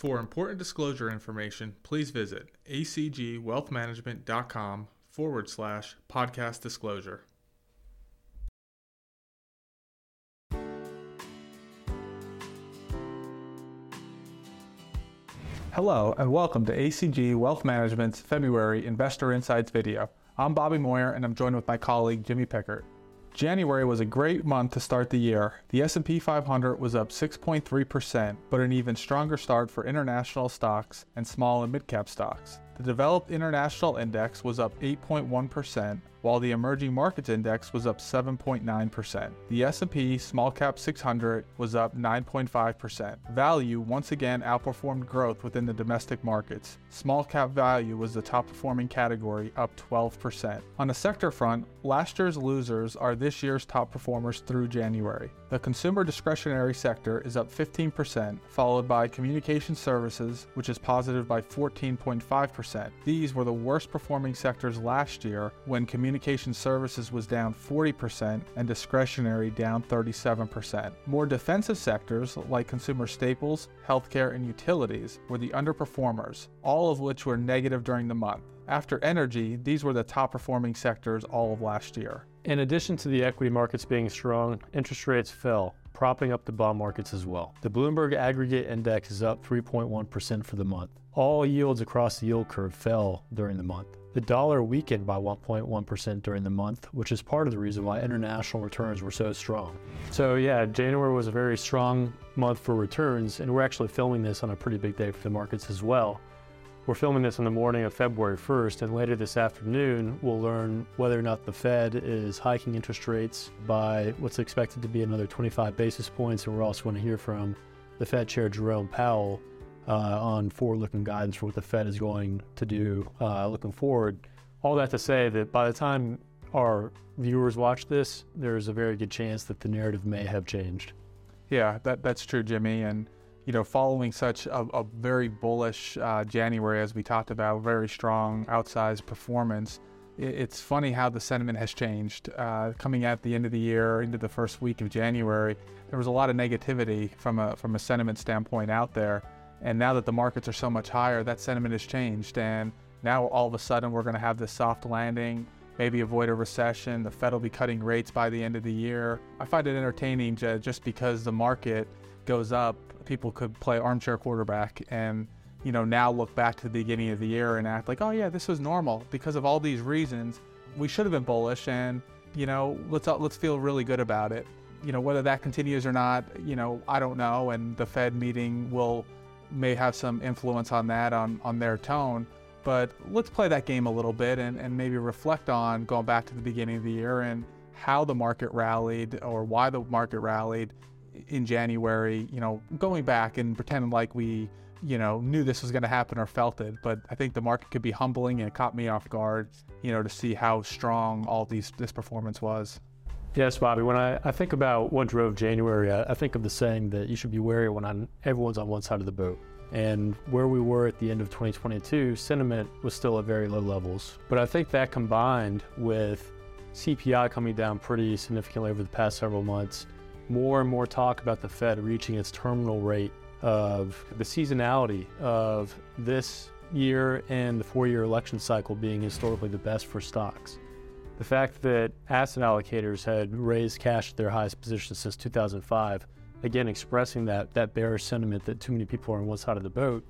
For important disclosure information, please visit acgwealthmanagement.com forward slash podcast disclosure. Hello, and welcome to ACG Wealth Management's February Investor Insights video. I'm Bobby Moyer, and I'm joined with my colleague Jimmy Pickert. January was a great month to start the year. The S&P 500 was up 6.3%, but an even stronger start for international stocks and small and mid-cap stocks. The developed international index was up 8.1%, while the emerging markets index was up 7.9%. The S&P Small Cap 600 was up 9.5%. Value once again outperformed growth within the domestic markets. Small cap value was the top performing category, up 12%. On the sector front, last year's losers are this year's top performers through January. The consumer discretionary sector is up 15%, followed by communication services, which is positive by 14.5%. These were the worst performing sectors last year when communication services was down 40% and discretionary down 37%. More defensive sectors like consumer staples, healthcare, and utilities were the underperformers, all of which were negative during the month. After energy, these were the top performing sectors all of last year. In addition to the equity markets being strong, interest rates fell, propping up the bond markets as well. The Bloomberg Aggregate Index is up 3.1% for the month. All yields across the yield curve fell during the month. The dollar weakened by 1.1% during the month, which is part of the reason why international returns were so strong. So, yeah, January was a very strong month for returns, and we're actually filming this on a pretty big day for the markets as well. We're filming this on the morning of February 1st, and later this afternoon, we'll learn whether or not the Fed is hiking interest rates by what's expected to be another 25 basis points. And we're also going to hear from the Fed Chair Jerome Powell uh, on forward looking guidance for what the Fed is going to do uh, looking forward. All that to say that by the time our viewers watch this, there's a very good chance that the narrative may have changed. Yeah, that, that's true, Jimmy. And you know, following such a, a very bullish uh, January, as we talked about, very strong outsized performance, it, it's funny how the sentiment has changed. Uh, coming at the end of the year, into the first week of January, there was a lot of negativity from a from a sentiment standpoint out there, and now that the markets are so much higher, that sentiment has changed, and now all of a sudden we're going to have this soft landing. Maybe avoid a recession. The Fed will be cutting rates by the end of the year. I find it entertaining just because the market goes up people could play armchair quarterback and you know now look back to the beginning of the year and act like oh yeah this was normal. Because of all these reasons we should have been bullish and you know let's let's feel really good about it. You know whether that continues or not you know I don't know and the Fed meeting will may have some influence on that on on their tone. But let's play that game a little bit and, and maybe reflect on going back to the beginning of the year and how the market rallied or why the market rallied in January, you know, going back and pretending like we, you know, knew this was going to happen or felt it. But I think the market could be humbling and it caught me off guard, you know, to see how strong all these this performance was. Yes, Bobby. When I, I think about what drove January, I, I think of the saying that you should be wary when on, everyone's on one side of the boat. And where we were at the end of 2022, sentiment was still at very low levels. But I think that combined with CPI coming down pretty significantly over the past several months, more and more talk about the Fed reaching its terminal rate of the seasonality of this year and the four year election cycle being historically the best for stocks. The fact that asset allocators had raised cash at their highest position since 2005, again expressing that, that bearish sentiment that too many people are on one side of the boat,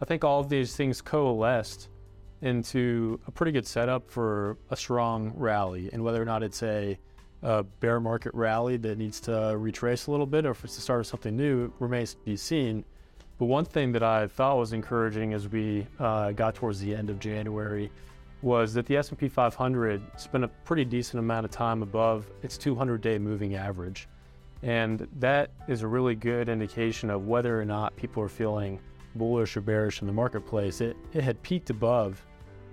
I think all of these things coalesced into a pretty good setup for a strong rally. And whether or not it's a a bear market rally that needs to retrace a little bit, or if it's the start of something new, remains to be seen. But one thing that I thought was encouraging as we uh, got towards the end of January was that the S&P 500 spent a pretty decent amount of time above its 200-day moving average. And that is a really good indication of whether or not people are feeling bullish or bearish in the marketplace. It, it had peaked above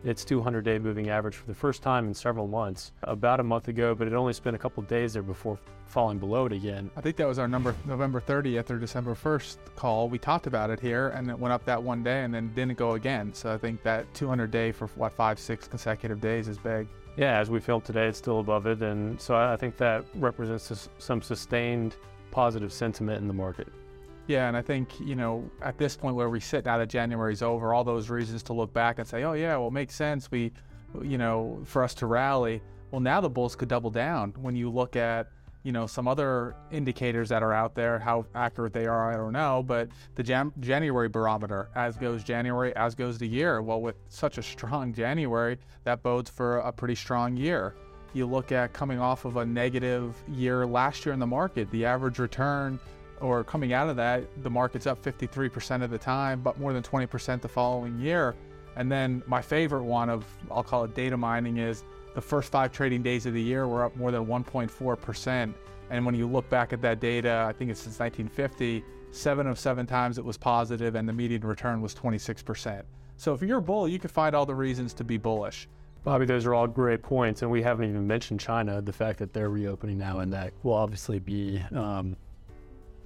its 200 day moving average for the first time in several months about a month ago, but it only spent a couple days there before falling below it again. I think that was our number November 30th or December 1st call. We talked about it here and it went up that one day and then didn't go again. So I think that 200 day for what, five, six consecutive days is big. Yeah, as we feel today, it's still above it. And so I think that represents some sustained positive sentiment in the market. Yeah, and I think, you know, at this point where we sit now that January's over, all those reasons to look back and say, oh, yeah, well, it makes sense. We, you know, for us to rally. Well, now the bulls could double down when you look at, you know, some other indicators that are out there. How accurate they are, I don't know. But the Jan- January barometer, as goes January, as goes the year. Well, with such a strong January, that bodes for a pretty strong year. You look at coming off of a negative year last year in the market, the average return or coming out of that, the market's up 53% of the time, but more than 20% the following year. And then my favorite one of, I'll call it data mining, is the first five trading days of the year were up more than 1.4%. And when you look back at that data, I think it's since 1950, seven of seven times it was positive, and the median return was 26%. So if you're a bull, you could find all the reasons to be bullish. Bobby, those are all great points, and we haven't even mentioned China. The fact that they're reopening now, and that will obviously be um,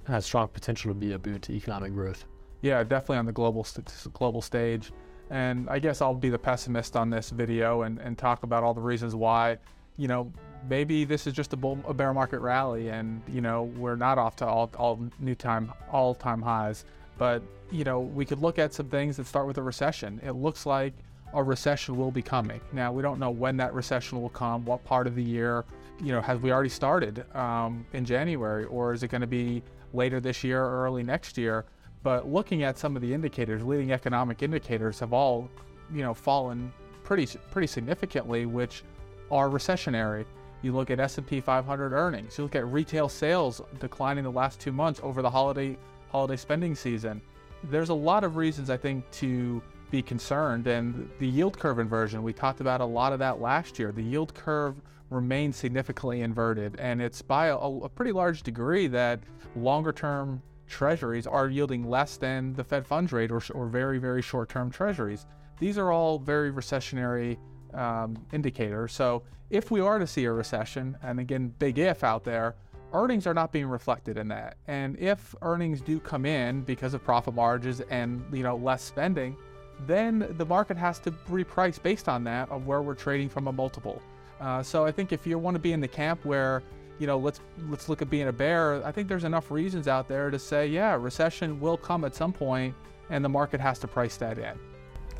has strong potential to be a boon to economic growth. Yeah, definitely on the global st- global stage. And I guess I'll be the pessimist on this video and, and talk about all the reasons why, you know, maybe this is just a, bull, a bear market rally and, you know, we're not off to all, all new time, all time highs. But, you know, we could look at some things that start with a recession. It looks like a recession will be coming. Now, we don't know when that recession will come, what part of the year, you know, have we already started um, in January, or is it going to be later this year or early next year? But looking at some of the indicators, leading economic indicators have all, you know, fallen pretty pretty significantly, which are recessionary. You look at S&P 500 earnings. You look at retail sales declining the last two months over the holiday holiday spending season. There's a lot of reasons I think to be concerned. And the yield curve inversion, we talked about a lot of that last year. The yield curve remains significantly inverted, and it's by a, a pretty large degree that longer term treasuries are yielding less than the Fed funds rate or, or very, very short term treasuries. These are all very recessionary um, indicators. So if we are to see a recession, and again, big if out there, earnings are not being reflected in that. And if earnings do come in because of profit margins and you know less spending, then the market has to reprice based on that of where we're trading from a multiple. Uh, so I think if you want to be in the camp where you know let's let's look at being a bear, I think there's enough reasons out there to say yeah, recession will come at some point, and the market has to price that in.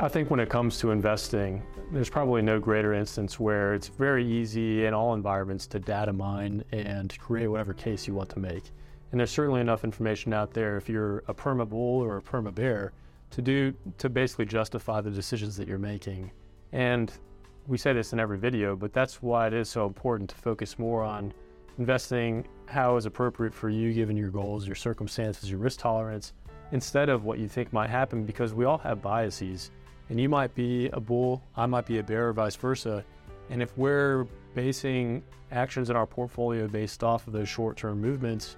I think when it comes to investing, there's probably no greater instance where it's very easy in all environments to data mine and create whatever case you want to make. And there's certainly enough information out there if you're a perma bull or a perma bear to do to basically justify the decisions that you're making. And we say this in every video, but that's why it is so important to focus more on investing how is appropriate for you given your goals, your circumstances, your risk tolerance, instead of what you think might happen because we all have biases. And you might be a bull, I might be a bear, or vice versa. And if we're basing actions in our portfolio based off of those short term movements,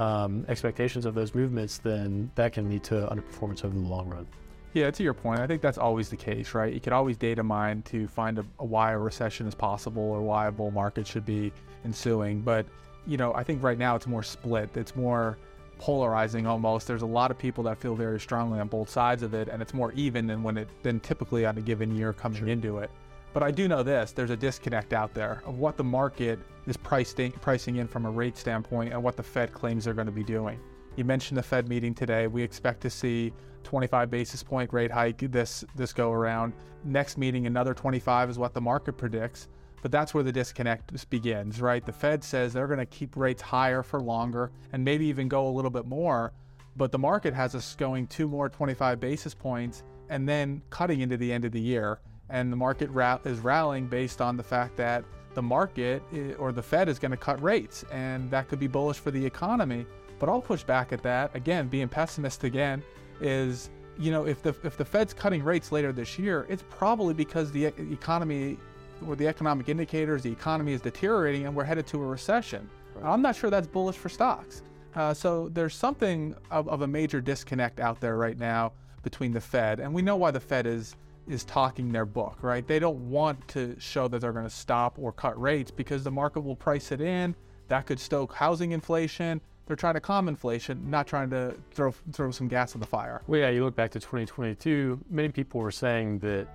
um, expectations of those movements, then that can lead to underperformance over the long run. Yeah, to your point, I think that's always the case, right? You could always data mine to find a, a why a recession is possible or why a bull market should be ensuing. But, you know, I think right now it's more split. It's more polarizing almost. There's a lot of people that feel very strongly on both sides of it, and it's more even than when it than typically on a given year coming sure. into it. But I do know this: there's a disconnect out there of what the market is pricing pricing in from a rate standpoint and what the Fed claims they're going to be doing. You mentioned the Fed meeting today. We expect to see 25 basis point rate hike this this go around. Next meeting, another 25 is what the market predicts. But that's where the disconnect begins, right? The Fed says they're going to keep rates higher for longer and maybe even go a little bit more. But the market has us going two more 25 basis points and then cutting into the end of the year and the market is rallying based on the fact that the market or the Fed is going to cut rates, and that could be bullish for the economy. But I'll push back at that again. Being pessimist again is you know if the if the Fed's cutting rates later this year, it's probably because the economy or the economic indicators, the economy is deteriorating, and we're headed to a recession. Right. I'm not sure that's bullish for stocks. Uh, so there's something of, of a major disconnect out there right now between the Fed, and we know why the Fed is is talking their book, right? They don't want to show that they're going to stop or cut rates because the market will price it in. That could stoke housing inflation. They're trying to calm inflation, not trying to throw throw some gas on the fire. Well, yeah, you look back to 2022. Many people were saying that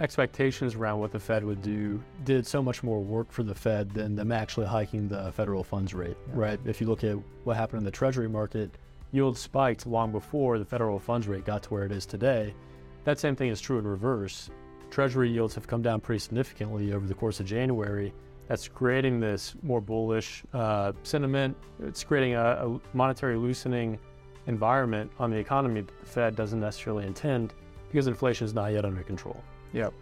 expectations around what the Fed would do did so much more work for the Fed than them actually hiking the federal funds rate, yeah. right? If you look at what happened in the Treasury market, yield spiked long before the federal funds rate got to where it is today. That same thing is true in reverse. Treasury yields have come down pretty significantly over the course of January. That's creating this more bullish uh, sentiment. It's creating a, a monetary loosening environment on the economy that the Fed doesn't necessarily intend because inflation is not yet under control. Yep.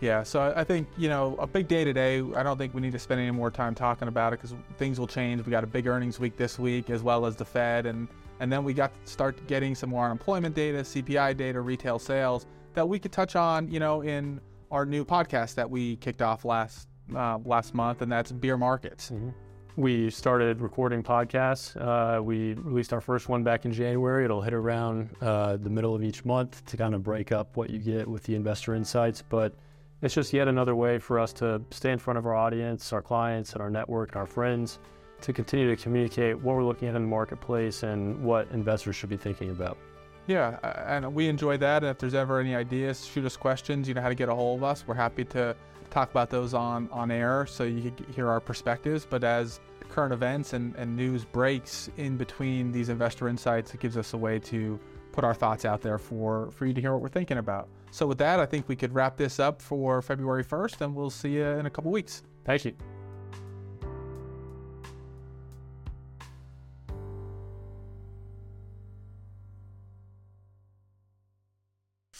Yeah, so I think, you know, a big day today. I don't think we need to spend any more time talking about it because things will change. We got a big earnings week this week as well as the Fed. And, and then we got to start getting some more unemployment data, CPI data, retail sales that we could touch on, you know, in our new podcast that we kicked off last uh, last month, and that's beer markets. Mm-hmm. We started recording podcasts. Uh, we released our first one back in January. It'll hit around uh, the middle of each month to kind of break up what you get with the investor insights. But it's just yet another way for us to stay in front of our audience, our clients, and our network, and our friends to continue to communicate what we're looking at in the marketplace and what investors should be thinking about. Yeah, and we enjoy that. And if there's ever any ideas, shoot us questions. You know how to get a hold of us. We're happy to talk about those on, on air so you can hear our perspectives. But as current events and, and news breaks in between these investor insights, it gives us a way to put our thoughts out there for, for you to hear what we're thinking about. So, with that, I think we could wrap this up for February 1st, and we'll see you in a couple weeks. Thank you.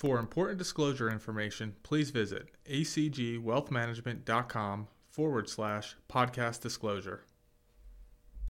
For important disclosure information, please visit acgwealthmanagement.com forward slash podcast disclosure.